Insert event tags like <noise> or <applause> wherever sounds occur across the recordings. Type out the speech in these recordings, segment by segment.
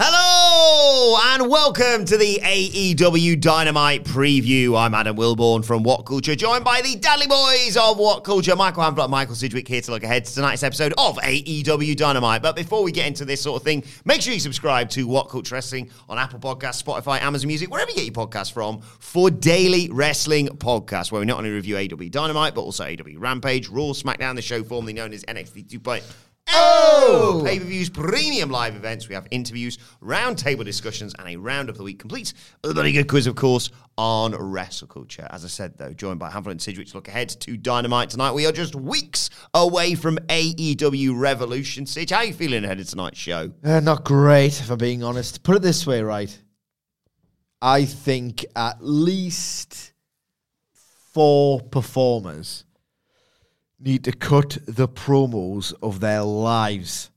Hello and welcome to the AEW Dynamite preview. I'm Adam Wilborn from What Culture, joined by the Dudley Boys of What Culture, Michael Hamflett and Michael Sidgwick here to look ahead to tonight's episode of AEW Dynamite. But before we get into this sort of thing, make sure you subscribe to What Culture Wrestling on Apple Podcasts, Spotify, Amazon Music, wherever you get your podcasts from, for daily wrestling podcasts, where we not only review AEW Dynamite, but also AEW Rampage, Raw, SmackDown, the show formerly known as NXT 2.0. Oh! Pay per views, premium live events. We have interviews, roundtable discussions, and a round of the week complete. A very good quiz, of course, on wrestle culture. As I said, though, joined by Hamflett and Sidgwick to look ahead to Dynamite tonight. We are just weeks away from AEW Revolution. Sidge, how are you feeling ahead of tonight's show? Uh, not great, if I'm being honest. Put it this way, right? I think at least four performers need to cut the promos of their lives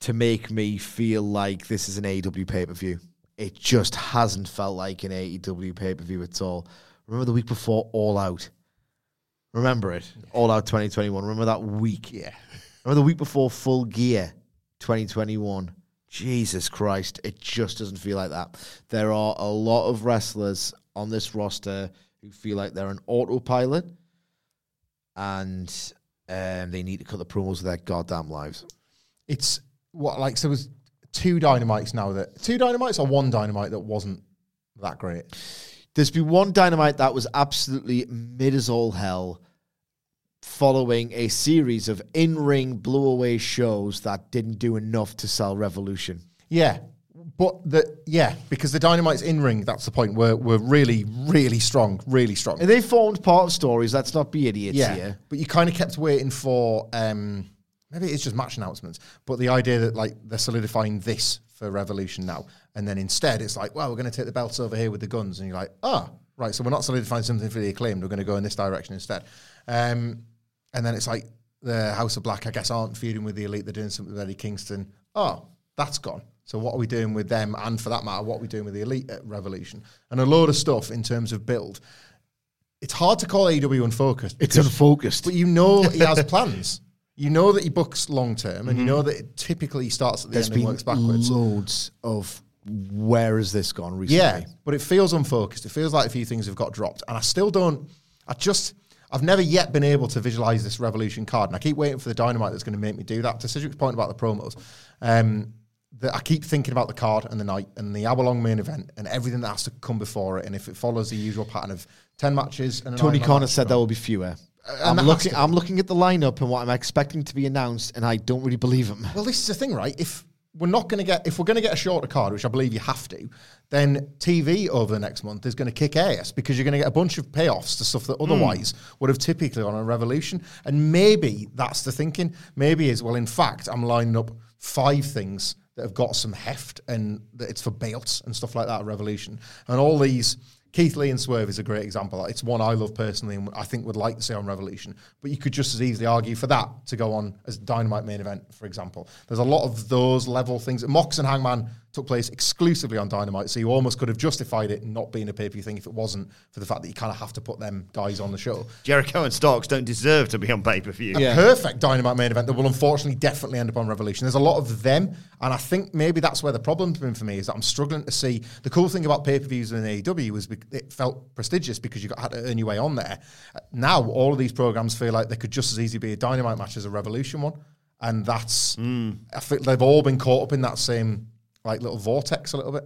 to make me feel like this is an AEW pay per view. It just hasn't felt like an AEW pay per view at all. Remember the week before All Out? Remember it? All Out 2021. Remember that week? Yeah. Remember the week before Full Gear 2021? Jesus Christ, it just doesn't feel like that. There are a lot of wrestlers on this roster who feel like they're an autopilot and um, they need to cut the promos of their goddamn lives. It's what like so. There was two dynamites now that two dynamites or one dynamite that wasn't that great. There's been one dynamite that was absolutely mid as all hell, following a series of in ring blow away shows that didn't do enough to sell Revolution. Yeah, but the yeah because the dynamites in ring. That's the point. Were were really really strong, really strong. And they formed part of stories. Let's not be idiots yeah, here. but you kind of kept waiting for um, maybe it's just match announcements, but the idea that like they're solidifying this for Revolution now, and then instead it's like, well, we're going to take the belts over here with the guns, and you're like, oh, right, so we're not solidifying something for the acclaimed, we're going to go in this direction instead, um, and then it's like the House of Black, I guess, aren't feuding with the elite, they're doing something with Eddie Kingston. Oh, that's gone. So what are we doing with them, and for that matter, what are we doing with the elite Revolution, and a load of stuff in terms of build. It's hard to call AEW unfocused. It's unfocused. but you know he has <laughs> plans. You know that he books long term, and you Mhm. know that it typically starts at the There's end and works backwards. loads of where has this gone recently? Yeah, but it feels unfocused. It feels like a few things have got dropped, and I still don't. I just. I've never yet been able to visualize this Revolution card, and I keep waiting for the dynamite that's going to make me do that. To Cedric's point about the promos, um, that I keep thinking about the card and the night and the hour long main event and everything that has to come before it. And if it follows the usual pattern of ten matches, and Tony Khan match, said there will be fewer. Uh, and I'm looking. I'm looking at the lineup and what I'm expecting to be announced, and I don't really believe him. Well, this is the thing, right? If we're not going to get, if we're going to get a shorter card, which I believe you have to, then TV over the next month is going to kick ass because you're going to get a bunch of payoffs to stuff that hmm. otherwise would have typically on a revolution. And maybe that's the thinking. Maybe is well, in fact, I'm lining up five things that have got some heft and that it's for belts and stuff like that. at Revolution and all these. Keith Lee and Swerve is a great example. It's one I love personally and I think would like to see on Revolution. But you could just as easily argue for that to go on as Dynamite main event, for example. There's a lot of those level things. Mox and Hangman took place exclusively on Dynamite, so you almost could have justified it not being a pay per view thing if it wasn't for the fact that you kind of have to put them guys on the show. Jericho and Starks don't deserve to be on pay per view. A perfect Dynamite main event that will unfortunately definitely end up on Revolution. There's a lot of them, and I think maybe that's where the problem's been for me is that I'm struggling to see. The cool thing about pay per views in AEW was it felt prestigious because you got had to earn your way on there. Now all of these programs feel like they could just as easily be a Dynamite match as a Revolution one. and that's hmm. I think they've all been caught up in that same like little vortex a little bit.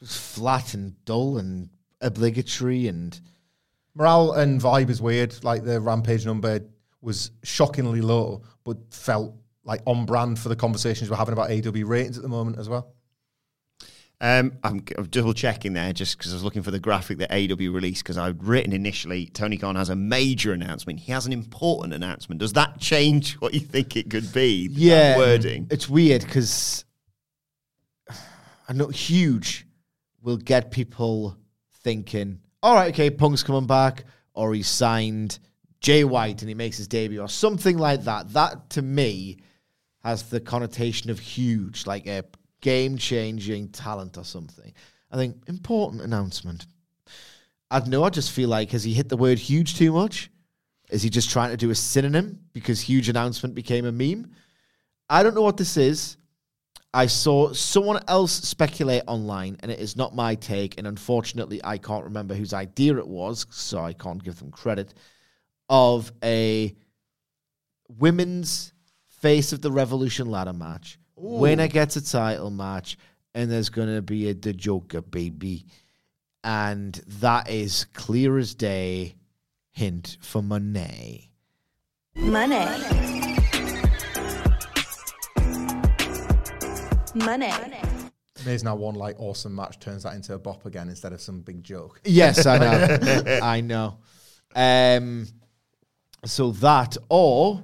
It's flat and dull and obligatory and Morale and vibe is weird. Like the rampage number was shockingly low, but felt like on brand for the conversations we're having about AW ratings at the moment as well. Um, I'm, I'm double checking there just because I was looking for the graphic that AW released because I'd written initially Tony Khan has a major announcement. He has an important announcement. Does that change what you think it could be? yeah, wording. It's weird because I know huge will get people thinking, all right, okay, Punk's coming back, or he's signed Jay White and he makes his debut, or something like that. That to me has the connotation of huge, like a game changing talent or something. I think important announcement. I don't know. I just feel like has he hit the word huge too much? Is he just trying to do a synonym because huge announcement became a meme? I don't know what this is. I saw someone else speculate online, and it is not my take. And unfortunately, I can't remember whose idea it was, so I can't give them credit. Of a women's face of the Revolution ladder match. Winner gets a title match, and there's going to be a the Joker baby, and that is clear as day. Hint for Monet. Money. Money. Amazing how one like awesome match turns that into a bop again instead of some big joke. Yes, I know. <laughs> I know. Um, so that, or,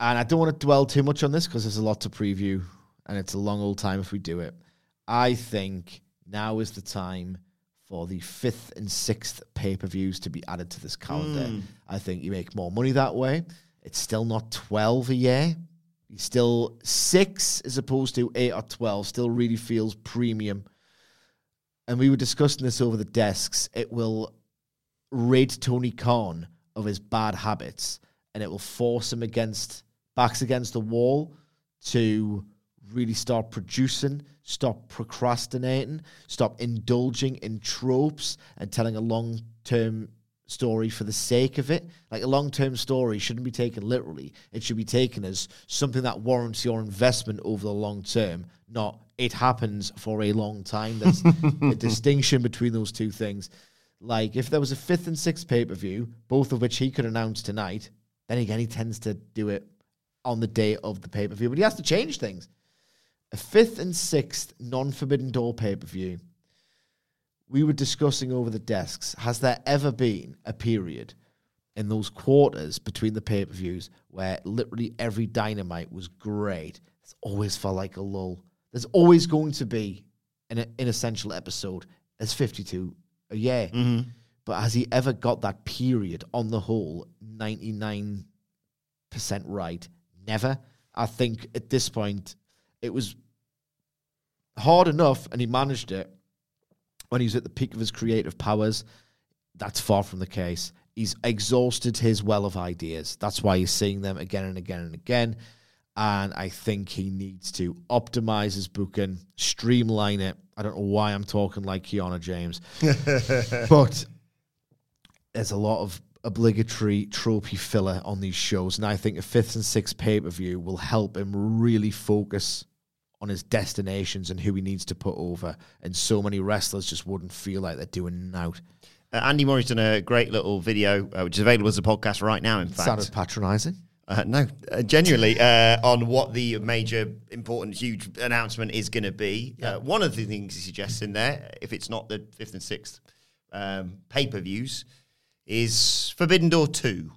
and I don't want to dwell too much on this because there's a lot to preview and it's a long old time if we do it. I think now is the time for the fifth and sixth pay per views to be added to this calendar. I think you make more money that way. It's still not 12 a year. It's still six as opposed to eight or 12. Still really feels premium and we were discussing this over the desks, it will rid Tony Khan of his bad habits and it will force him against backs against the wall to really start producing, stop procrastinating, stop indulging in tropes and telling a long term story for the sake of it. Like a long term story shouldn't be taken literally. It should be taken as something that warrants your investment over the long term, not it happens for a long time. There's a <laughs> distinction between those two things. Like if there was a fifth and sixth pay per view, both of which he could announce tonight, then again he tends to do it on the day of the pay per view. But he has to change things. A fifth and sixth non forbidden door pay per view we were discussing over the desks has there ever been a period in those quarters between the pay per views where literally every dynamite was great? It's always felt like a lull. There's always going to be an essential episode. There's 52 a year. Mm-hmm. But has he ever got that period on the whole 99% right? Never. I think at this point, it was hard enough and he managed it when he's at the peak of his creative powers. That's far from the case. He's exhausted his well of ideas. That's why he's seeing them again and again and again. And I think he needs to optimize his booking, streamline it. I don't know why I'm talking like Keanu James, <laughs> but there's a lot of obligatory trophy filler on these shows. And I think a fifth and sixth pay per view will help him really focus on his destinations and who he needs to put over. And so many wrestlers just wouldn't feel like they're doing out. Uh, Andy Murray's done a great little video, uh, which is available as a podcast right now, in fact. Sounded patronizing. Uh, no, uh, genuinely, <laughs> uh, on what the major, important, huge announcement is going to be. Uh, one of the things he suggests in there, if it's not the fifth and sixth um, pay per views, is Forbidden Door 2.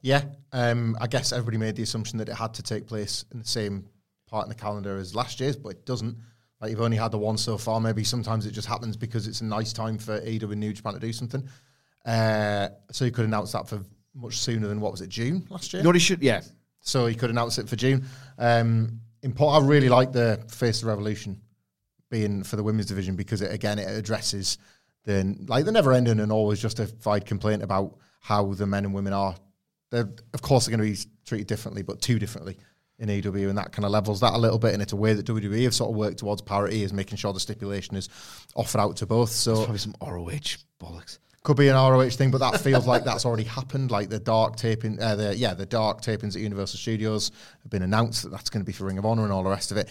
Yeah, um, I guess everybody made the assumption that it had to take place in the same part in the calendar as last year's, but it doesn't. Like you've only had the one so far. Maybe sometimes it just happens because it's a nice time for AEW and New Japan to do something. Uh, so you could announce that for much sooner than what was it June last year? You know he should? Yeah. So he could announce it for June. Um, import, I really like the Face of the Revolution being for the women's division because it again it addresses the like the never ending and always justified complaint about how the men and women are. They're of course they're going to be treated differently, but too differently in AEW, and that kind of levels that a little bit. And it's a way that WWE have sort of worked towards parity, is making sure the stipulation is offered out to both. So Probably some ROH bollocks. Could be an ROH thing, but that feels like that's already happened. Like the dark taping, uh, the yeah, the dark tapings at Universal Studios have been announced that that's going to be for Ring of Honor and all the rest of it.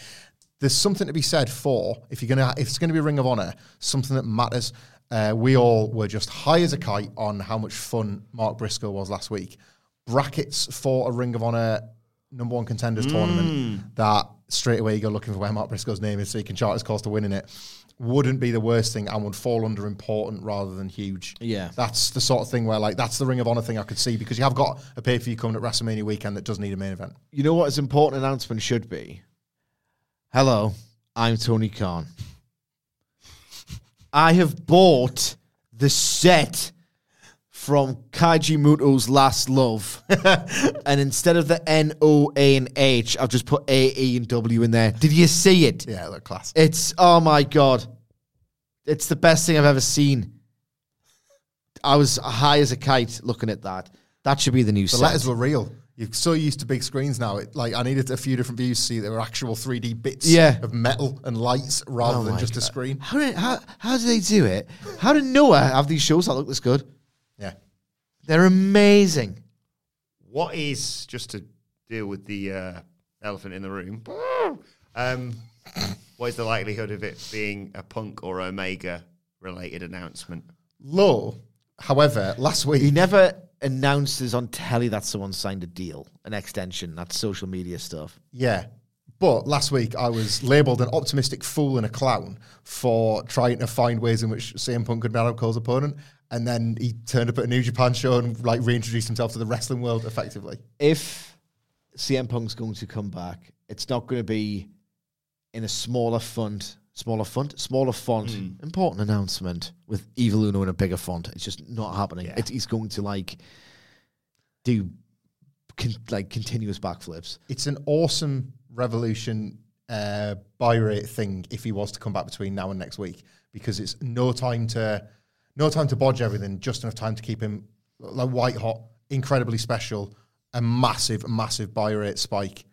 There's something to be said for if you're gonna if it's going to be Ring of Honor, something that matters. Uh, we all were just high as a kite on how much fun Mark Briscoe was last week. Brackets for a Ring of Honor number one contenders tournament hmm. that straight away you go looking for where Mark Briscoe's name is so you can chart his course to winning it wouldn't be the worst thing and would fall under important rather than huge. Yeah. That's the sort of thing where like that's the Ring of Honor thing I could see because you have got a pay per view coming at WrestleMania weekend that does need a main event. You know what his important announcement should be? Hello, I'm Tony Khan. I have bought the set from Keiji Muto's Last Love. <laughs> and instead of the N O A and H, I've just put A, E, and W in there. Did you see it? Yeah, look class. It's oh my god. It's the best thing I've ever seen. I was high as a kite looking at that. That should be the new The set. letters were real. You're so used to big screens now. It, like I needed a few different views to see there were actual 3D bits Yeah. of metal and lights rather Oh than my just a God. screen. How did how how do they do it? How did Noah have these shows that look this good? Yeah. They're amazing. What is just to deal with the uh, elephant in the room? Um, what is the likelihood of it being a Punk or Omega related announcement? Low. However, last week He never announces on telly that someone signed a deal, an extension. That's social media stuff. Yeah. But last week I was labelled an optimistic fool and a clown for trying to find ways in which CM Punk could be Adam Cole's opponent. And then he turned up at a New Japan show and like reintroduced himself to the wrestling world effectively. If CM Punk's going to come back, it's not going to be in a smaller font, smaller font, smaller font. Important announcement with Evil Uno in a bigger font. It's just not happening. It's, he's going to like do con- like continuous backflips. It's an awesome revolution uh, buy rate thing if he was to come back between now and next week because it's no time to no time to bodge everything, just enough time to keep him like white hot, incredibly special, a massive, massive buy rate spike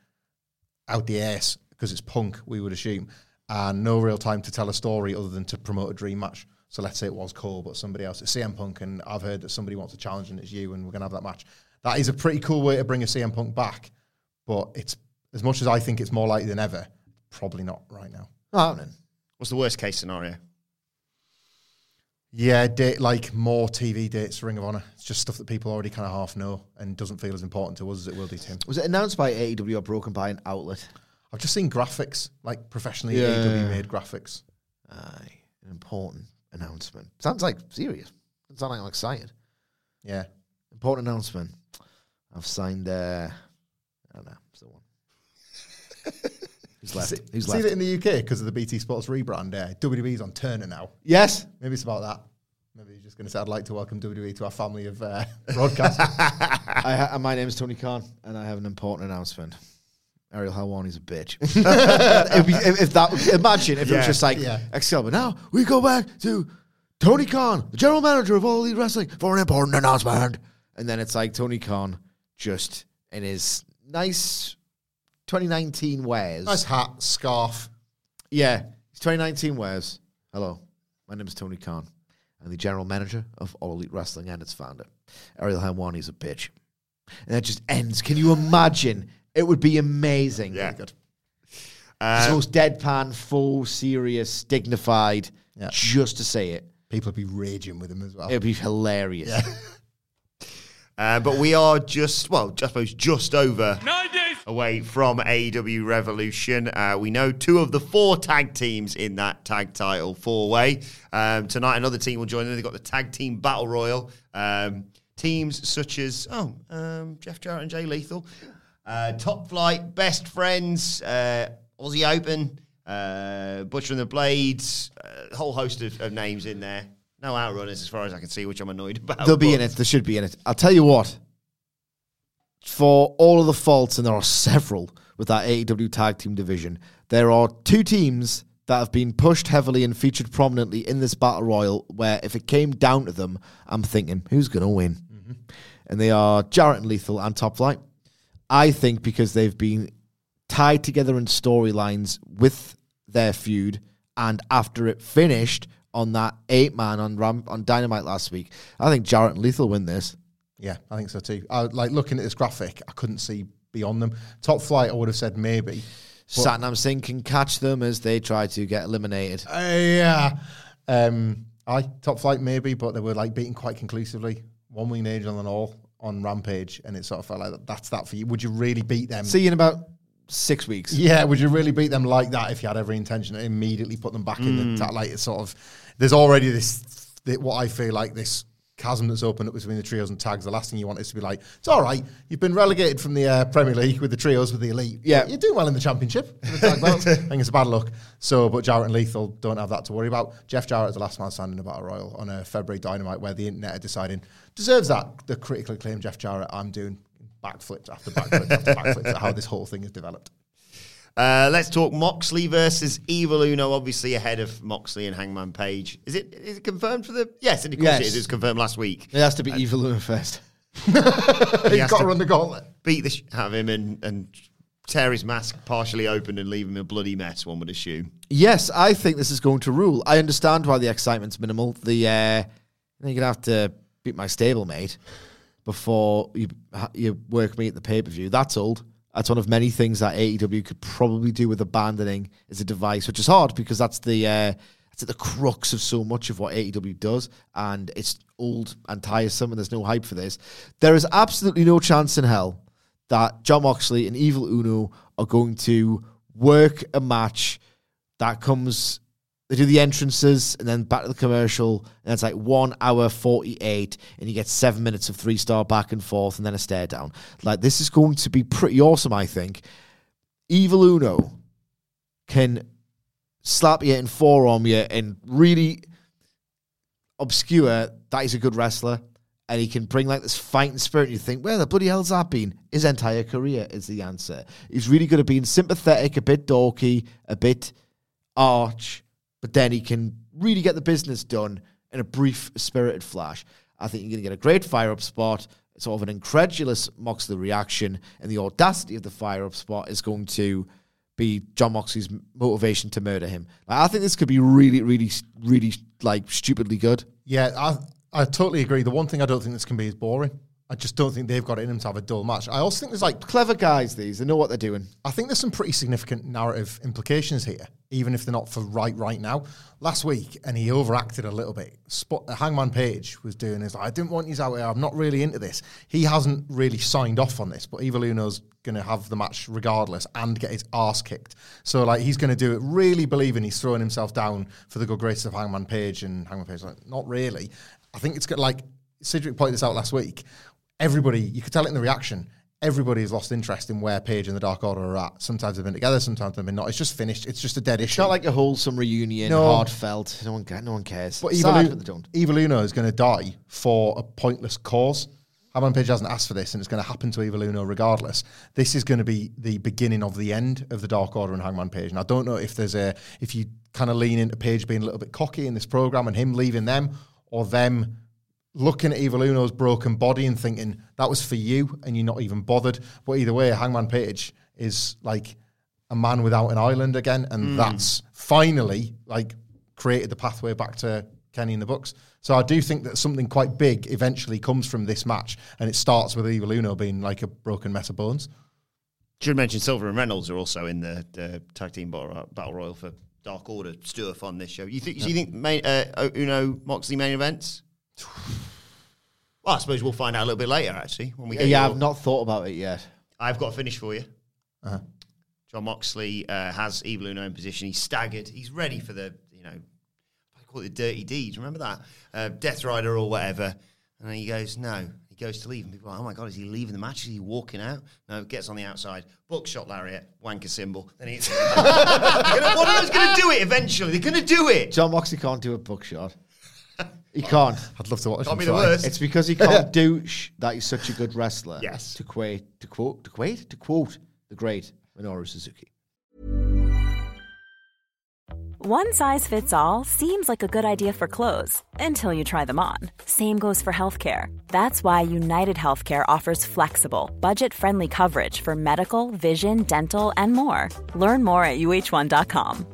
out the ass because it's punk, we would assume, and no real time to tell a story other than to promote a dream match. So let's say it was Cole, but somebody else. It's CM Punk, and I've heard that somebody wants a challenge, and it's you, and we're gonna have that match. That is a pretty cool way to bring a CM Punk back, but it's as much as I think it's more likely than ever, probably not right now. What's the worst case scenario? Yeah, date like more TV dates for Ring of Honor. It's just stuff that people already kind of half know and doesn't feel as important to us as it will do to him. Was it announced by AEW or broken by an outlet? I've just seen graphics, like professionally Yeah. AEW made graphics. Aye, an important announcement. Sounds like serious. It sounds like I'm excited. Yeah. Important announcement. I've signed. Uh, I don't know. It's the one. <laughs> Who's left? See, Who's see that in the UK because of the BT Sports rebrand. Uh, WWE's on Turner now. yes. Maybe it's about that. Maybe he's just going to say, "I'd like to welcome WWE to our family of uh, <laughs> broadcasters." <laughs> I ha- my name is Tony Khan, and I have an important announcement. Ariel Helwani's a bitch. <laughs> If, if that, imagine if it was just like yeah. Excalibur. Now we go back to Tony Khan, the general manager of All Elite Wrestling, for an important announcement. And then it's like Tony Khan just in his nice 2019 wears. nice hat, scarf. Yeah, it's 2019 wears. Hello, my name is Tony Khan. I'm the general manager of All Elite Wrestling and its founder. Ariel Helwani is a bitch. And that just ends. Can you imagine? It would be amazing. Yeah. Good. It's Uh, the most deadpan, full, serious, dignified, Yeah. just to say it. People would be raging with him as well. It'd be hilarious. <laughs> Uh, but we are just, well, I suppose just over away from AEW Revolution. Uh, we know two of the four tag teams in that tag title four way. Um, tonight, another team will join them. They've got the tag team battle royal. Um, teams such as, oh, um, Jeff Jarrett and Jay Lethal, uh, Top Flight, Best Friends, uh, Aussie Open, uh, Butcher and the Blades, a whole host of, of names in there. No outrunners as far as I can see, which I'm annoyed <laughs> about. They'll be in it. They should be in it. I'll tell you what. For all of the faults, and there are several with that AEW tag team division, there are two teams that have been pushed heavily and featured prominently in this battle royal. Where if it came down to them, I'm thinking who's going to win, mm-hmm. and they are Jarrett and Lethal and Top Flight. I think because they've been tied together in storylines with their feud, and after it finished, on that eight man on Ram on Dynamite last week. I think Jarrett and Lethal win this. Yeah, I think so too. I, like looking at this graphic, I couldn't see beyond them. Top flight, I would have said maybe. Satnam Singh can catch them as they try to get eliminated. Uh, yeah. Um, I top flight maybe, but they were like beaten quite conclusively. One winged angel and all on Rampage, and it sort of felt like that's that for you. Would you really beat them? See you in about six weeks. Yeah, would you really beat them like that if you had every intention to immediately put them back in the ta- like it's sort of there's already this th- what I feel like this chasm that's opened up between the trios and tags. The last thing you want is to be like, it's all right, you've been relegated from the uh, Premier League with the trios with the elite. Yeah. you're doing well in the championship. <laughs> the. <laughs> I think it's a bad look. So, but Jarrett and Lethal don't have that to worry about. Jeff Jarrett is the last man standing in a battle royal on a February Dynamite where the internet are deciding deserves that. The critically acclaimed Jeff Jarrett. I'm doing backflips after backflips after backflips at how this whole thing is developed. Uh, let's talk Moxley versus Evil Uno. Obviously ahead of Moxley and Hangman Page. Is it is it confirmed for the? Yes, and of course Yes. it is. It was confirmed last week. It has to be Evil Uno first. <laughs> He has got to run the gauntlet. beat the sh- of him and and tear his mask partially open and leave him a bloody mess. One would assume. Yes, I think this is going to rule. I understand why the excitement's minimal. The uh, you're gonna have to beat my stablemate before you you work me at the pay per view. That's old. That's one of many things that AEW could probably do with abandoning as a device, which is hard because that's the uh, that's at the crux of so much of what AEW does, and it's old and tiresome, and there's no hype for this. There is absolutely no chance in hell that Jon Moxley and Evil Uno are going to work a match that comes they do the entrances and then back to the commercial and it's like one hour 48 and you get seven minutes of three star back and forth and then a stare down like this is going to be pretty awesome i think evil uno can slap you and forearm you and really obscure that he's a good wrestler and he can bring like this fighting spirit. And you think, where the bloody hell's that been? His entire career is the answer. He's really good at being sympathetic, a bit dorky, a bit arch, but then he can really get the business done in a brief, spirited flash. I think you're going to get a great fire up spot, sort of an incredulous Moxley reaction, and the audacity of the fire up spot is going to be Jon Moxley's motivation to murder him. Like, I think this could be really, really, really like stupidly good. Yeah, I I totally agree. The one thing I don't think this can be is boring. I just don't think they've got it in them to have a dull match. I also think there's like Clever guys, these. They know what they're doing. I think there's some pretty significant narrative implications here, even if they're not for right right now. Last week, and he overacted a little bit. Spot, Hangman Page was doing his, I didn't want you out here. I'm not really into this. He hasn't really signed off on this, but Evil Uno's going to have the match regardless and get his ass kicked. So, like, he's going to do it really believing he's throwing himself down for the good graces of Hangman Page. And Hangman Page, like, not really. I think it's got like, Cedric pointed this out last week. Everybody, you could tell it in the reaction. Everybody has lost interest in where Page and the Dark Order are at. Sometimes they've been together, sometimes they've been not. It's just finished. It's just a dead issue. It's not like a wholesome reunion, No. heartfelt. No one, ca- no one cares. But Sad, Evil, but they don't. Evil Uno is going to die for a pointless cause. Hangman Page hasn't asked for this, and it's going to happen to Evil Uno regardless. This is going to be the beginning of the end of the Dark Order and Hangman Page. And I don't know if there's a if you kind of lean into Page being a little bit cocky in this program and him leaving them, or them looking at Evil Uno's broken body and thinking that was for you, and you're not even bothered. But either way, Hangman Page is like a man without an island again, and that's finally like created the pathway back to Kenny in the books. So I do think that something quite big eventually comes from this match, and it starts with Evil Uno being like a broken mess of bones. Should mention Silver and Reynolds are also in the, the tag team battle, battle royal for Dark Order stuff on this show. You think? Do you think main, uh, Uno Moxley main events? Well, I suppose we'll find out a little bit later. Actually, when we get Yeah, your- I've not thought about it yet. I've got a finish for you. Jon Moxley uh, has Evil Uno in position. He's staggered. He's ready for the, you know, I call it the dirty deeds. Remember that? Uh, Death Rider or whatever. And then he goes, no. He goes to leave. And people are like, oh my God, is he leaving the match? Is he walking out? No, gets on the outside. Buckshot lariat, wanker symbol. Then he's. One of them's going to do it eventually. They're going to do it. Jon Moxley can't do a buckshot. He can't. I'd love to watch. Can't him be the try. worst. It's because he can't <laughs> do sh- that he's such a good wrestler. Yes. To quote, to quote, to quote, to quote the great Minoru Suzuki. One size fits all seems like a good idea for clothes until you try them on. Same goes for healthcare. That's why United Healthcare offers flexible, budget friendly coverage for medical, vision, dental, and more. Learn more at uh1.com.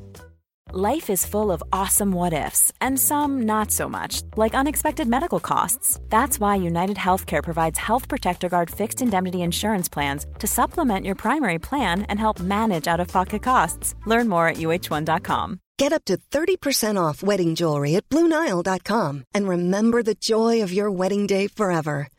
life is full of awesome what ifs, and some not so much, like unexpected medical costs. That's why United Healthcare provides Health Protector Guard fixed indemnity insurance plans to supplement your primary plan and help manage out of pocket costs. Learn more at uh1.com. Get up to 30% off wedding jewelry at BlueNile.com and remember the joy of your wedding day forever.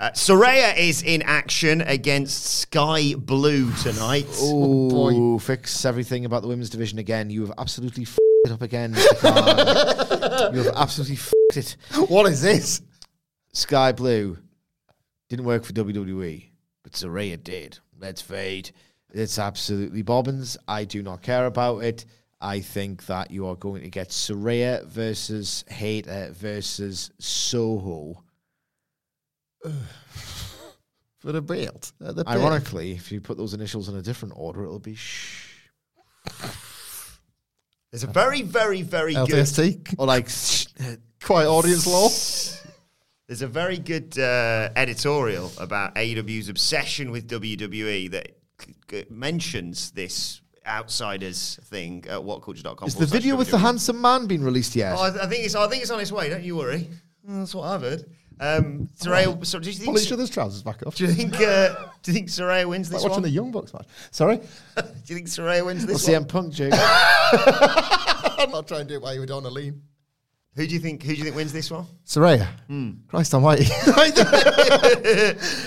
Uh, Saraya is in action against Skye Blue tonight. Oh, fix everything about the women's division again. You have absolutely <laughs> f- it up again, <laughs> you have absolutely f- it. What is this? Skye Blue didn't work for WWE, but Saraya did. Let's fade. It's absolutely bobbins. I do not care about it. I think that you are going to get Saraya versus Hater versus Soho. <sighs> For the belt. Uh, the belt. Ironically, if you put those initials in a different order, it'll be shh. There's a very, very, very good. Or like, Quiet audience law. There's a very good uh, editorial about AEW's obsession with WWE that c- c- mentions this outsiders thing at whatculture.com. is the video with the handsome man being released yet? Oh, I, I think it's. I think it's on its way. Don't you worry. That's what I've heard. Um, Saraya, so do you Pull think? each other's trousers back off. Do you think? Uh, do you think Saraya wins Like this watching one? the Young Bucks match. Sorry? <laughs> do you think Saraya wins Well, this one? CM Punk, Jake. <laughs> I'm not trying to do it while you were doing a lean. Who do you think? Who do you think wins this one? Saraya. Hmm. Christ almighty. <laughs>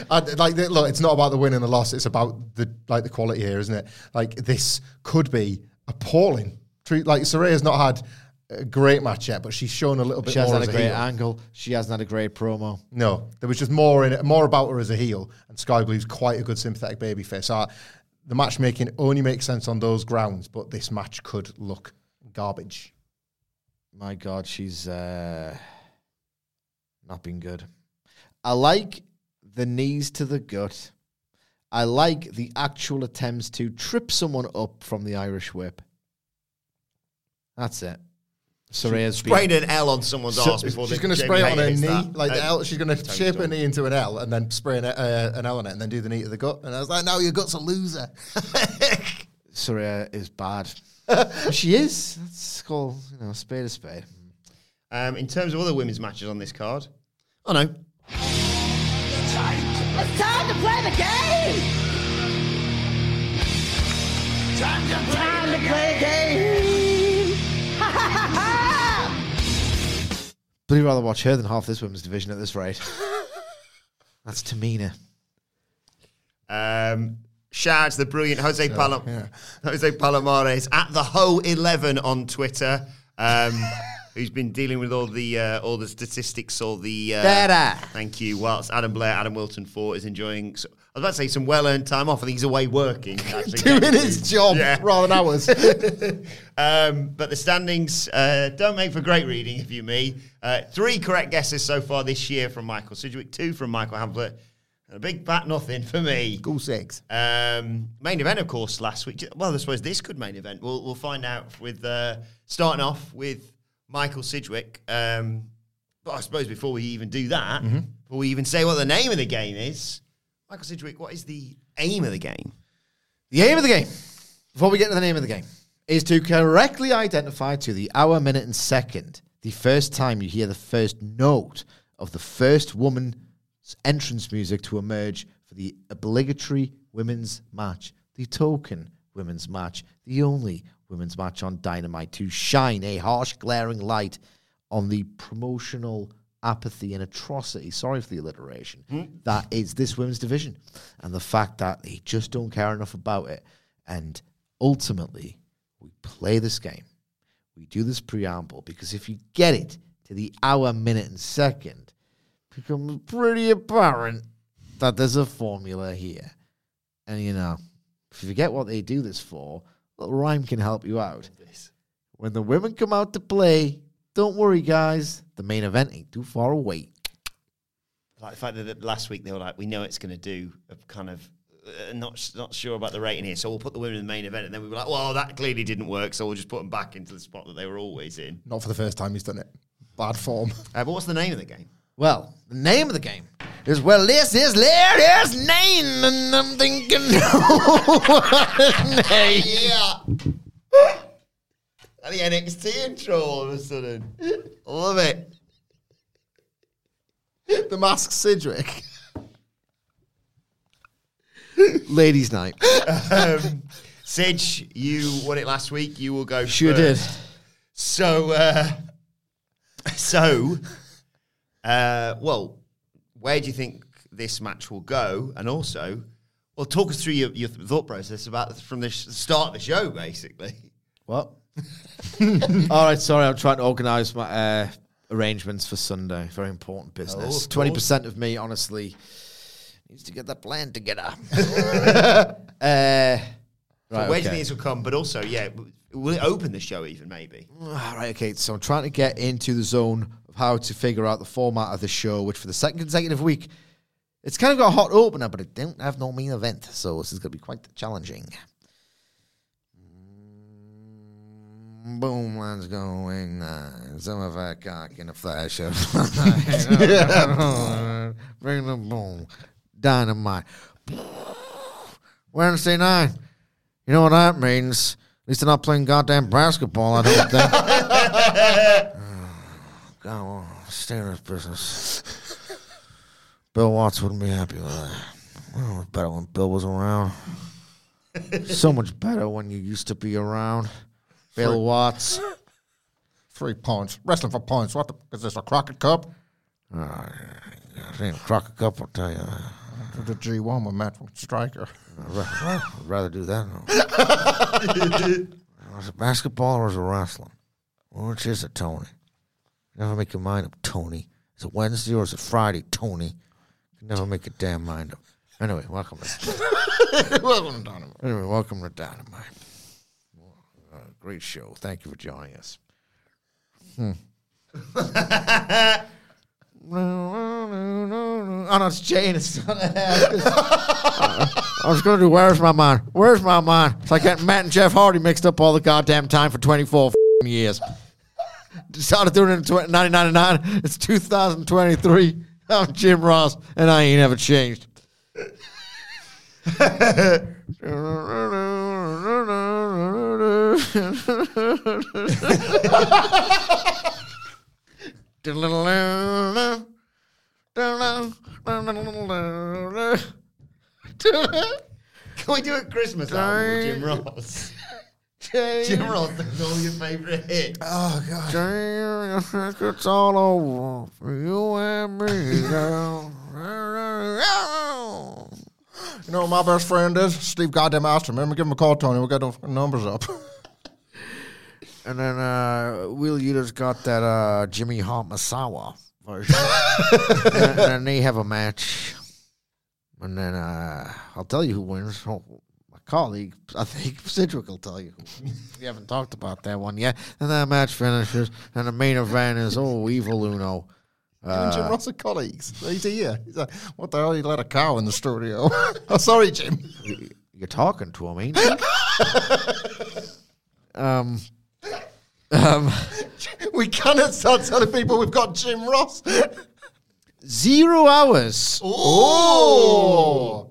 I, like, look, it's not about the win and the loss. It's about the like the quality here, isn't it? Like this could be appalling. Treat like Saraya's not had a great match yet, but she's shown a little bit she hasn't as had a a great heel. angle. She hasn't had a great promo. No, there was just more in it, more about her as a heel, and Skye Blue's quite a good sympathetic babyface. So uh, the matchmaking only makes sense on those grounds, but this match could look garbage. My God, she's uh, not been good. I like the knees to the gut. I like the actual attempts to trip someone up from the Irish whip. That's it. Saraya's been- Sprayed an L on someone's So arse before she's going to spray it on her knee, that. like the Uh, L. She's going to shape her knee into an L and then spray an, uh, an L on it, and then do the knee to the gut. And I was like, "No, your gut's a loser." <laughs> Soraya is bad. <laughs> She is. That's called, you know, spade a spade. Um, in terms of other women's matches on this card, oh no, It's time to play the game! Time to play, the game! I'd rather watch her than half this women's division at this rate. <laughs> That's Tamina. Um, shout out to the brilliant Jose Palom- Jose Palomares at the Ho Eleven on Twitter, um, <laughs> who's been dealing with all the uh, all the statistics, all the uh, Better. Thank you. Whilst Adam Blair, Adam Wilton Ford is enjoying. So, was about to say some well earned time off. I think he's away working. <laughs> Actually, Doing his job Yeah. rather than ours. <laughs> <laughs> Um, but the standings uh, don't make for great reading, if you me. Uh, three correct guesses so far this year from Michael Sidgwick, two from Michael Hamflett, and a big fat nothing for me. Cool six. Um, main event, of course, last week. Well, I suppose this could main event. We'll we'll find out with uh, starting off with Michael Sidgwick. Um, but I suppose before we even do that, before we even say what the name of the game is, Michael Sidgwick, what is the aim of the game? The aim of the game, before we get to the name of the game, is to correctly identify to the hour, minute, and second the first time you hear the first note of the first woman's entrance music to emerge for the obligatory women's match, the token women's match, the only women's match on Dynamite to shine a harsh, glaring light on the promotional apathy and atrocity, sorry for the alliteration, hmm? that is this women's division. And the fact that they just don't care enough about it. And ultimately, we play this game. We do this preamble because if you get it to the hour, minute, and second, it becomes pretty apparent that there's a formula here. And you know, if you forget what they do this for, little rhyme can help you out. When the women come out to play, don't worry, guys. The main event ain't too far away. Like the fact that last week they were like, we know it's going to do a kind of uh, not not sure about the rating here, so we'll put the women in the main event, and then we were like, well, that clearly didn't work, so we'll just put them back into the spot that they were always in. Not for the first time he's done it. Bad form. <laughs> Uh, but what's the name of the game? Well, the name of the game is well, this is Larry's name, and I'm thinking, <laughs> what name? Yeah. <laughs> and the NXT intro all of a sudden. Love it. the masked Sidgwick. Ladies' night. Um, Sidge, you won it last week. You will go. Sure first. did. So, uh, <laughs> so, uh, well, where do you think this match will go? And also, well, talk us through your, your thought process about from the sh- start of the show, basically. What? <laughs> All right, sorry, I'm trying to organise my uh, arrangements for Sunday. Very important Oh, business. of Twenty percent of me, honestly, needs to get that plan together. <laughs> uh, right, where do you okay. think this will come? But also, yeah, w- will it open the show even maybe? All right, okay. So I'm trying to get into the zone of how to figure out the format of the show, which for the second consecutive week, it's kind of got a hot opener, but it don't have no main event. So this is going to be quite challenging. Mm, Boom, let's go. Ignite. Some of our cock in a flash of Bring the boom. Dynamite. Wednesday night. You know what that means? At least they're not playing goddamn basketball, I don't think. God, well, stay in this business. Bill Watts wouldn't be happy with that. Well, it was better when Bill was around. so much better when you used to be around. Bill Watts. Three points. Wrestling for points. What the is this? A Crockett Cup? Uh, it ain't a Crockett Cup, I'll tell you. The G1 with Matt Striker. I'd rather do that. was it basketball or was it wrestling? Which is it, Tony? Never make your mind up, Tony. Is it Wednesday or is it Friday, Tony? Never make your damn mind up. Anyway, welcome to <laughs> Welcome to Dynamite. Anyway, welcome to Dynamite. Uh, great show. Thank you for joining us. Hmm. <laughs> oh no, it's Jane. It's not <laughs> I was going to do Where's My Mind? Where's My Mind? It's like getting Matt and Jeff Hardy mixed up all the goddamn time for 24 f***ing years. Started doing it in 1999. It's 2023. I'm Jim Ross, and I ain't ever changed. Can we do a Christmas album with Jim Ross? Jim Ross does all your favourite hits. Oh, God. It's all over for you and me, girl. You know what my best friend is? Steve Goddamn Austin. Remember, give him a call, Tony. We'll get the numbers up. <laughs> And then uh, Will Uta's got that uh, Jimmy Hart Masawa version. <laughs> and, and they have a match. And then uh, I'll tell you who wins. Oh, my colleague, I think Sidgwick will tell you. we haven't talked about that one yet. And that match finishes. And the main event is, oh, Evil Uno. And Jim Ross are colleagues. He's here. He's like, what the hell? You let a cow in the studio? <laughs> oh, sorry, Jim. You're talking to him, ain't you? <laughs> um, <laughs> um, we cannot start telling people we've got Jim Ross. zero hours. Oh,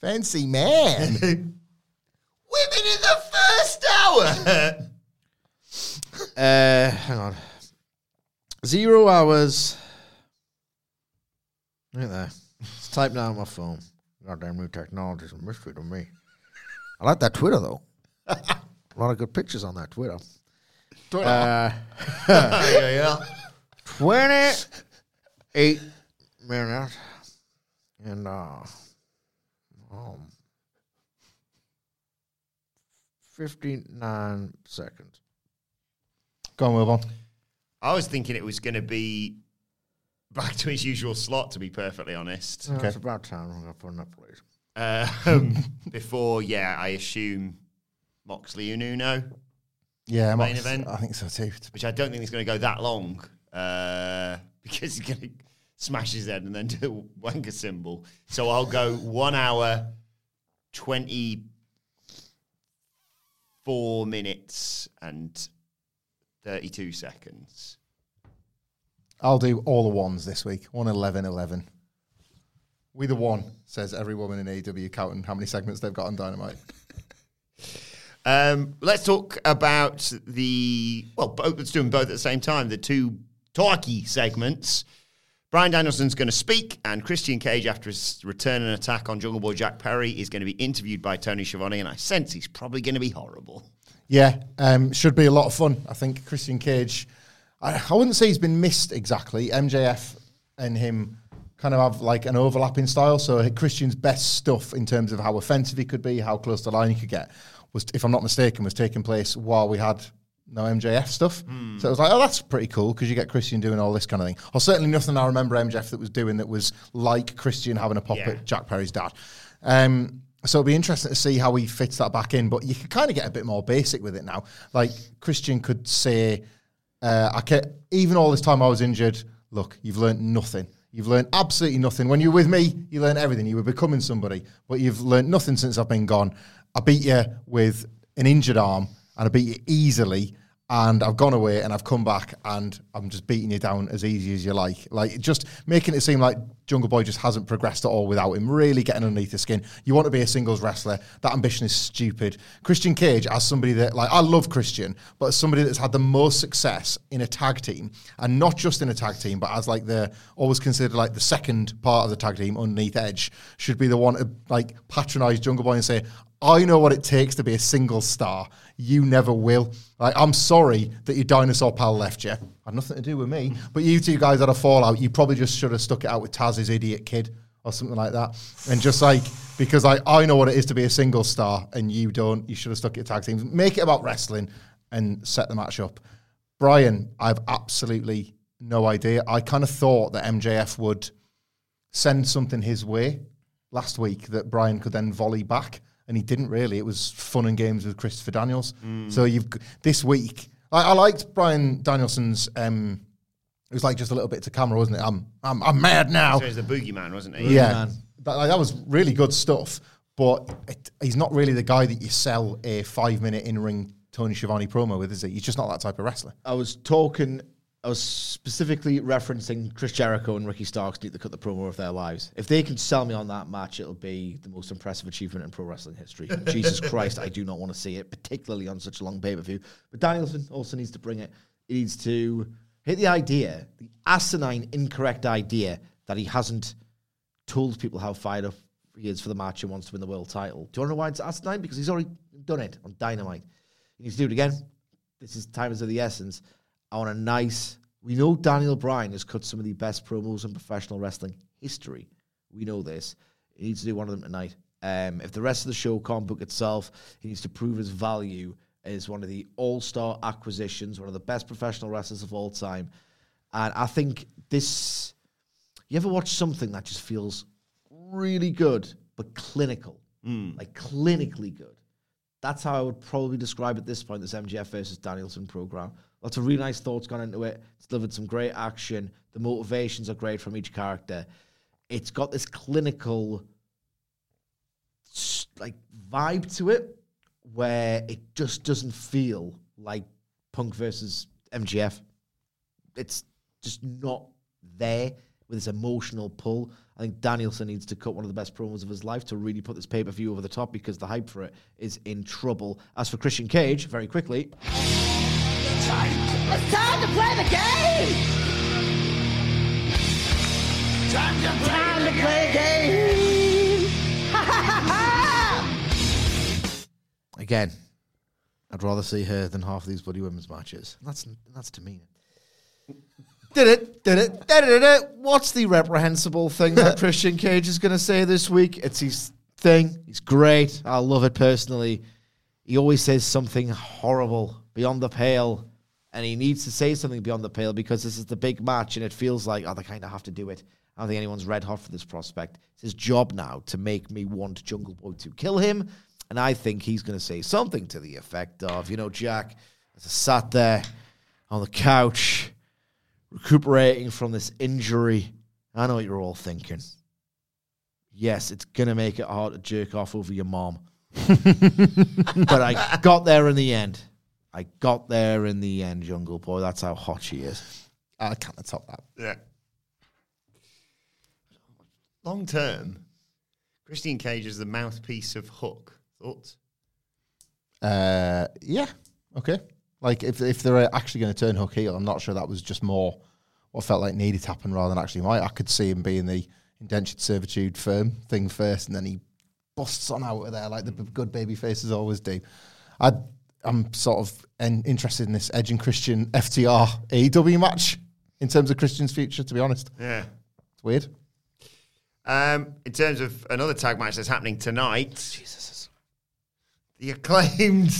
fancy man. Women in the first hour. Uh, hang on. Zero hours. At that. It's typed down on my phone. Goddamn new technology is a mystery to me. I like that Twitter though. <laughs> a lot of good pictures on that Twitter. Twitter. Uh, yeah, <laughs> yeah. 28 minutes and uh um 59 seconds. Go on, move on. I was thinking it was going to be back to his usual slot, to be perfectly honest. Okay. It's about time I'm gonna put enough place. Um, <laughs> before, yeah, I assume Moxley and Uno, Yeah, Main Mox- event? I think so too. which I don't think is going to go that long. uh, <laughs> because he's going to smash his head and then <laughs> do a wanker symbol. So I'll go one hour, 24 minutes and 32 seconds. I'll do all the ones this week. 1 11 11. We the one, says every woman in AEW counting how many segments they've got on Dynamite. <laughs> Um, let's talk about the well, both, let's do them both at the same time. The two talky segments. Bryan Danielson's going to speak, and Christian Cage, after his return and attack on Jungle Boy Jack Perry, is going to be interviewed by Tony Schiavone, and I sense he's probably going to be horrible. Yeah, um, should be a lot of fun. I think Christian Cage, I, I wouldn't say he's been missed exactly. MJF and him kind of have like an overlapping style. So Christian's best stuff in terms of how offensive he could be, how close to the line he could get, was, if I'm not mistaken, was taking place while we had no MJF stuff. So it was like, oh, that's pretty cool because you get Christian doing all this kind of thing. Or certainly nothing I remember MJF that was doing that was like Christian having a pop Yeah. at Jack Perry's dad. Um, so it'll be interesting to see how he fits that back in. But you can kind of get a bit more basic with it now. Like Christian could say, uh, I can, even all this time I was injured, look, you've learned nothing. You've learned absolutely nothing. When you're with me, you learn everything. You were becoming somebody, but you've learned nothing since I've been gone. I beat you with an injured arm, and I beat you easily. And I've gone away, and I've come back, and I'm just beating you down as easy as you like. Like just making it seem like Jungle Boy just hasn't progressed at all without him. Really getting underneath the skin. You want to be a singles wrestler. That ambition is stupid. Christian Cage, as somebody that like I love Christian, but as somebody that's had the most success in a tag team, and not just in a tag team, but as like the always considered like the second part of the tag team underneath Edge, should be the one to like patronize Jungle Boy and say, I know what it takes to be a single star. You never will. Like, I'm sorry that your dinosaur pal left you. Had nothing to do with me. But you two guys had a fallout. You probably just should have stuck it out with Taz's idiot kid or something like that. And just like, because I, I know what it is to be a single star and you don't, you should have stuck it to tag teams. Make it about wrestling and set the match up. Bryan, I've absolutely no idea. I kind of thought that MJF would send something his way last week that Bryan could then volley back, and he didn't really. It was fun and games with Christopher Daniels. So you've g- this week. I, I liked Bryan Danielson's. Um, it was like just a little bit to camera, wasn't it? I'm I'm, I'm mad now. So he's the boogeyman, wasn't he? Yeah, that, like, that was really good stuff. But it, he's not really the guy that you sell a five minute in ring Tony Schiavone promo with, is he? He's just not that type of wrestler. I was talking, I was specifically referencing Chris Jericho and Ricky Starks need to cut the promo of their lives. If they can sell me on that match, it'll be the most impressive achievement in pro wrestling history. <laughs> Jesus Christ, I do not want to see it, particularly on such a long pay per view. But Danielson also needs to bring it. He needs to hit the idea, the asinine, incorrect idea that he hasn't told people how fired up he is for the match and wants to win the world title. Do you want to know why it's asinine? Because he's already done it on Dynamite. He needs to do it again. This is time is of the essence. I want a nice. We know Daniel Bryan has cut some of the best promos in professional wrestling history. We know this. He needs to do one of them tonight. Um, if the rest of the show can't book itself, he needs to prove his value as one of the all-star acquisitions, one of the best professional wrestlers of all time. And I think this. You ever watch something that just feels really good but clinical, like clinically good? That's how I would probably describe at this point this MJF versus Danielson program. Lots of really nice thoughts gone into it. It's delivered some great action. The motivations are great from each character. It's got this clinical like vibe to it where it just doesn't feel like Punk versus MJF. It's just not there with this emotional pull. I think Danielson needs to cut one of the best promos of his life to really put this pay per view over the top because the hype for it is in trouble. As for Christian Cage, very quickly, It's time to play the game! Time to play, time to play the game! Ha ha ha ha! again, I'd rather see her than half of these bloody women's matches. That's that's demeaning. Did it? Did it? Did it? Did it? What's the reprehensible thing that <laughs> Christian Cage is going to say this week? It's his thing. He's great. I love it personally. He always says something horrible beyond the pale, and he needs to say something beyond the pale because this is the big match, and it feels like oh, they kind of have to do it. I don't think anyone's red hot for this prospect. It's his job now to make me want Jungle Boy to kill him, and I think he's going to say something to the effect of, you know, Jack, as I sat there on the couch recuperating from this injury. I know what you're all thinking. Yes, it's gonna make it hard to jerk off over your mom. <laughs> but I got there in the end. I got there in the end, Jungle Boy. That's how hot she is. I can't top that. Yeah. Long term, Christian Cage is the mouthpiece of Hook. Thoughts? Uh, yeah, okay. Like if if they're actually going to turn Hook heel, I'm not sure that was just more what felt like needed to happen rather than actually might. I could see him being the indentured servitude firm thing first, and then he busts on out of there like the b- good baby faces always do. I I'm sort of en- interested in this Edge and Christian FTR AEW match in terms of Christian's future. To be honest, Yeah. it's weird. Um, in terms of another tag match that's happening tonight, Jesus, the acclaimed.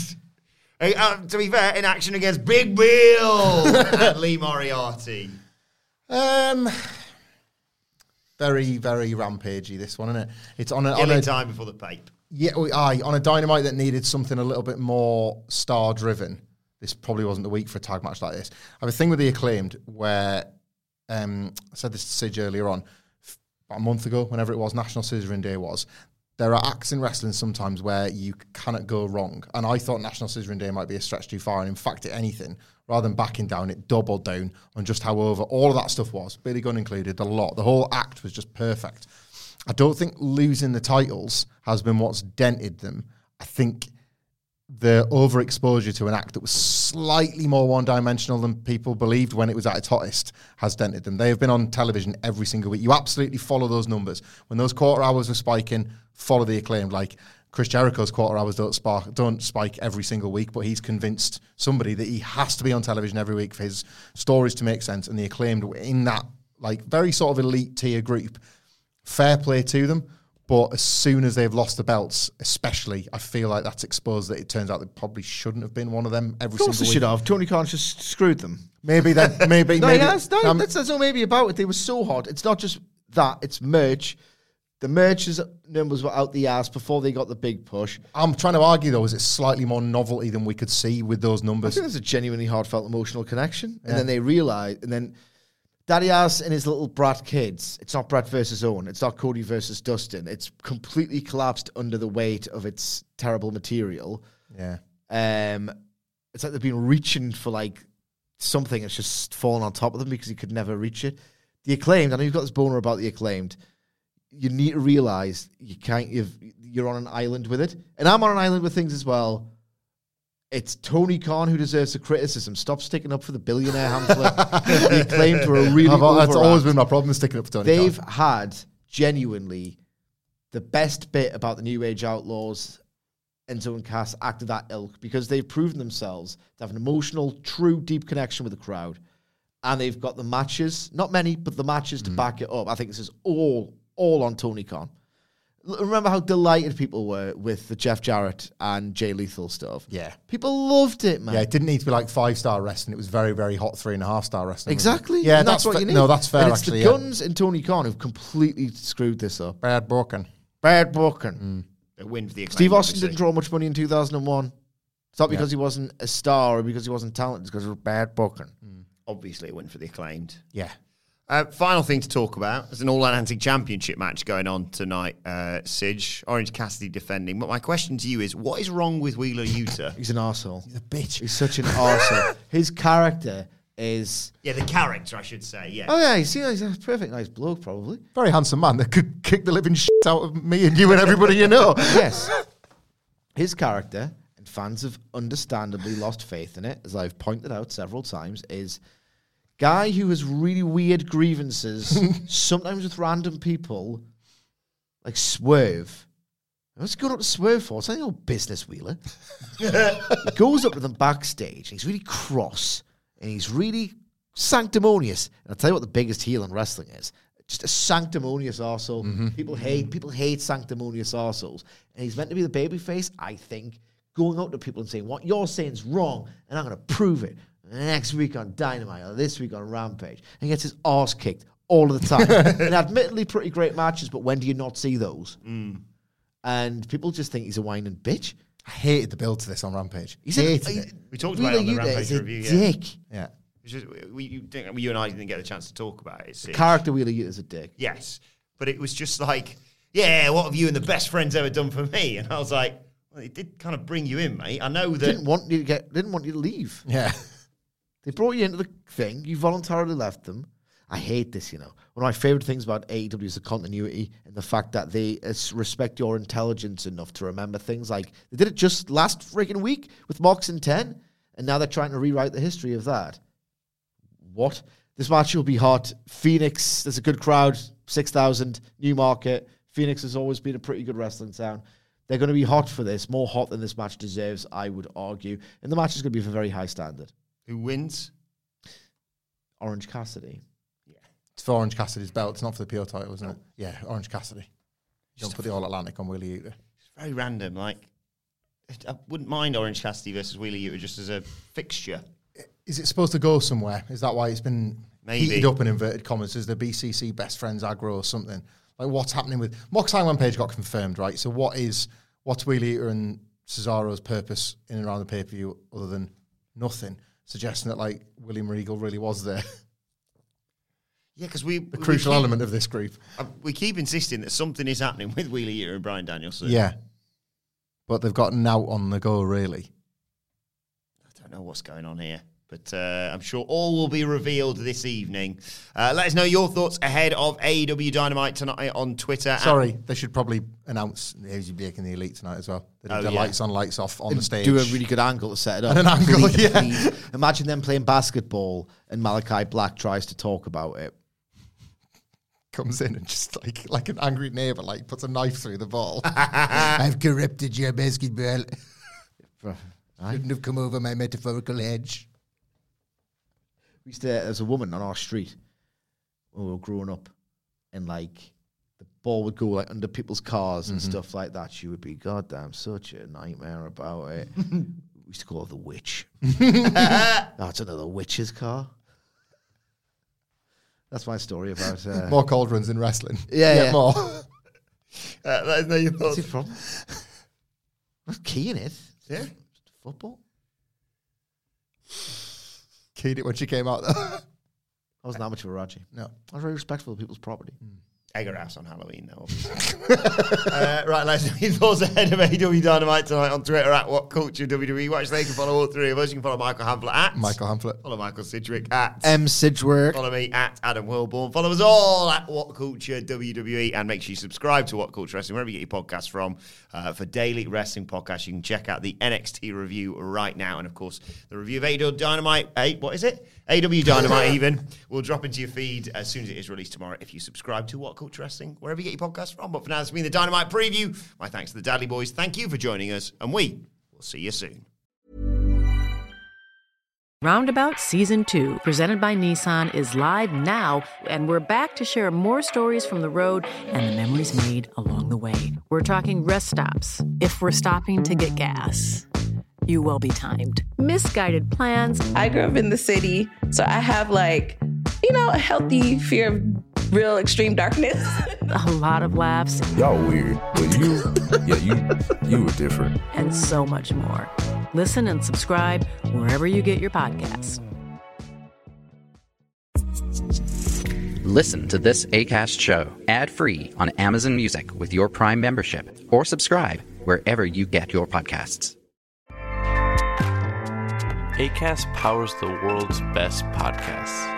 Uh, to be fair, in action against Big Bill <laughs> and Lee Moriarty. Um, very very rampagey this one, isn't it? It's on a, on a time before the pape. Yeah, well, aye, on a dynamite that needed something a little bit more star driven. This probably wasn't the week for a tag match like this. I have a thing with the acclaimed where um, I said this to Sidge earlier on, a month ago, whenever it was, National Scissoring Day was. There are acts in wrestling sometimes where you cannot go wrong. And I thought National Scissoring Day might be a stretch too far. And in fact, it anything, rather than backing down, it doubled down on just how over all of that stuff was. Billy Gunn included, a lot. The whole act was just perfect. I don't think losing the titles has been what's dented them. I think the overexposure to an act that was slightly more one dimensional than people believed when it was at its hottest has dented them. They have been on television every single week. You absolutely follow those numbers. When those quarter hours were spiking, follow the acclaimed. Like Chris Jericho's quarter hours don't spark don't spike every single week, but he's convinced somebody that he has to be on television every week for his stories to make sense. And the acclaimed in that like very sort of elite tier group. Fair play to them. But as soon as they've lost the belts, especially, I feel like that's exposed that it turns out they probably shouldn't have been one of them every single week. Of course, they should week. have. Tony Khan just screwed them. Maybe that. <laughs> Maybe. no, maybe yeah, that's, no, um, that's, that's not maybe about it. They were so hot. It's not just that. It's merch. The merch's numbers were out the ass before they got the big push. I'm trying to argue though, is it slightly more novelty than we could see with those numbers? I think there's a genuinely heartfelt emotional connection. And Yeah. then they realize, and then Daddy Ass and his little brat kids. It's not Brett versus Owen. It's not Cody versus Dustin. It's completely collapsed under the weight of its terrible material. Yeah. Um, it's like they've been reaching for like something. It's just fallen on top of them because he could never reach it. The acclaimed. I know you've got this boner about the acclaimed. You need to realize you can't. You've, you're on an island with it, and I'm on an island with things as well. It's Tony Khan who deserves the criticism. Stop sticking up for the billionaire pamphlet. the <laughs> acclaimed were a really. I've- that's always been my problem sticking up for Tony They've Khan. had genuinely the best bit about the New Age Outlaws Enzo and Cass act of that ilk because they've proven themselves to have an emotional, true, deep connection with the crowd. And they've got the matches, not many, but the matches Mm. to back it up. I think this is all, all on Tony Khan. L- Remember how delighted people were with the Jeff Jarrett and Jay Lethal stuff? Yeah. People loved it, man. Yeah, it didn't need to be like five star wrestling. It was very, very hot three and a half star wrestling. Exactly. Yeah, and that's, what fa- you need. No, that's fair. And it's actually, the yeah. Guns and Tony Khan who've completely screwed this up. Bad booking. Bad booking. A mm. win for the acclaimed, Steve Austin obviously. didn't draw much money in 2001. It's not because he wasn't a star or because he wasn't talented. It's because of bad booking. Mm. Obviously, a win for the acclaimed. Yeah. Uh, final thing to talk about. There's an All Atlantic Championship match going on tonight, uh, Sidge. Orange Cassidy defending. But my question to you is what is wrong with Wheeler Yuta? <laughs> He's an arsehole. He's a bitch. He's such an arsehole. <laughs> His character is. yeah, the character, I should say. Yeah. Oh, yeah, he's, he's a perfect nice bloke, probably. Very handsome man that could kick the living shit out of me and you and everybody you know. <laughs> yes. His character, and fans have understandably lost faith in it, as I've pointed out several times, is guy who has really weird grievances, <laughs> sometimes with random people, like Swerve. What's he going up to Swerve for? It's not your business, Wheeler. <laughs> he goes up to them backstage, and he's really cross, and he's really sanctimonious. And I'll tell you what the biggest heel in wrestling is. Just a sanctimonious arsehole. Mm-hmm. People hate people hate sanctimonious arseholes. And he's meant to be the baby face, I think, going out to people and saying, What you're saying is wrong, and I'm gonna prove it. Next week on Dynamite or this week on Rampage. And he gets his arse kicked all of the time. <laughs> and admittedly pretty great matches, but when do you not see those? Mm. And people just think he's a whining bitch. I hated the build to this on Rampage. He's hated a, it. We talked about it on the Wheeler Yuta Rampage a review, yeah. dick. Yeah. Just, we, you, didn't- you and I didn't get a chance to talk about it. it seems. Character Wheeler Yuta is a dick. Yes, but it was just like, yeah, what have you and the best friends ever done for me? And I was like, well, it did kind of bring you in, mate. I know that. Didn't want you to get. Didn't want you to leave. Yeah. <laughs> They brought you into the thing. You voluntarily left them. I hate this. You know, one of my favorite things about AEW is the continuity and the fact that they uh, respect your intelligence enough to remember things. Like they did it just last freaking week with Mox and Ten, and now they're trying to rewrite the history of that. What? This match will be hot. Phoenix, there's a good crowd, 6,000, Newmarket. Phoenix has always been a pretty good wrestling town. They're going to be hot for this, more hot than this match deserves, I would argue. And the match is going to be of a very high standard. Who wins? Orange Cassidy. Yeah. It's for Orange Cassidy's belt. It's not for the PO title, isn't it? Yeah, Orange Cassidy. Don't put the All Atlantic on Wheeler Yuta. It's very random. Like, I wouldn't mind Orange Cassidy versus Wheeler Yuta just as a fixture. Is it supposed to go somewhere? Is that why it's been Maybe. heated up in inverted commas? Is the BCC best friends aggro or something? Like what's happening with Mox Hangman Page got confirmed, right? So what is what's Wheeler Yuta and Cesaro's purpose in and around the pay per view other than nothing? Suggesting that like William Regal really was there, Yeah, because we the crucial element of this group. Uh, we keep insisting that something is happening with Wheeler Yuta and Bryan Danielson. Yeah, but they've got now on the go really. I don't know what's going on here, but uh, I'm sure all will be revealed this evening. Uh, let us know your thoughts ahead of AEW Dynamite tonight on Twitter. Sorry, they should probably announce AJ Blake in the Elite tonight as well. They did Oh, their yeah. lights on, lights off on the stage. Do a really good angle to set it up. And an angle, Please, yeah. please. Imagine them playing basketball and Malakai Black tries to talk about it. <laughs> comes in and just like like an angry neighbor, like puts a knife through the ball. <laughs> I've corrupted your basketball. Shouldn't have come over my metaphorical edge. We used to, there's a woman on our street when we were growing up, and like the ball would go like under people's cars and Mhm. stuff like that. She would be goddamn such a nightmare about it. <laughs> we used to call her the witch. <laughs> That's another witch's car. That's my story about uh, more cauldrons in wrestling. Yeah, Yet yeah. more. <laughs> Uh, let us know your What's thoughts. your problem? What's key in it? Yeah. Football. Keyed it when she came out. though. I wasn't that much of a Raji. no. I was very respectful of people's property. Mm. Egger House on Halloween, though. obviously. <laughs> uh, right, let's your thoughts ahead of AEW Dynamite tonight on Twitter at What Culture WWE. Watch there, you can follow all three of us. You can follow Michael Hamflett at Michael Hamflett. Follow Michael Sidgwick at M. Sidgwick. Follow me at Adam Wilborn. Follow us all at What Culture WWE, and make sure you subscribe to What Culture Wrestling wherever you get your podcasts from. Uh, for daily wrestling podcasts, you can check out the NXT review right now, and of course the review of AEW Dynamite. eh, what is it? AW Dynamite <laughs> even will drop into your feed as soon as it is released tomorrow. If you subscribe to What Culture Wrestling wherever you get your podcast from. But for now, this has been the Dynamite preview. My thanks to the Dadley Boys. Thank you for joining us, and we will see you soon. Roundabout Season 2, presented by Nissan, is live now, and we're back to share more stories from the road and the memories made along the way. We're talking rest stops, if we're stopping to get gas. You will be timed. Misguided plans. I grew up in the city, so I have like, you know, a healthy fear of real extreme darkness. <laughs> A lot of laughs. Y'all weird, but you, yeah, you, you were different. And so much more. Listen and subscribe wherever you get your podcasts. Listen to this ACAST show ad-free on Amazon Music with your Prime membership or subscribe wherever you get your podcasts. ACAST powers the world's best podcasts.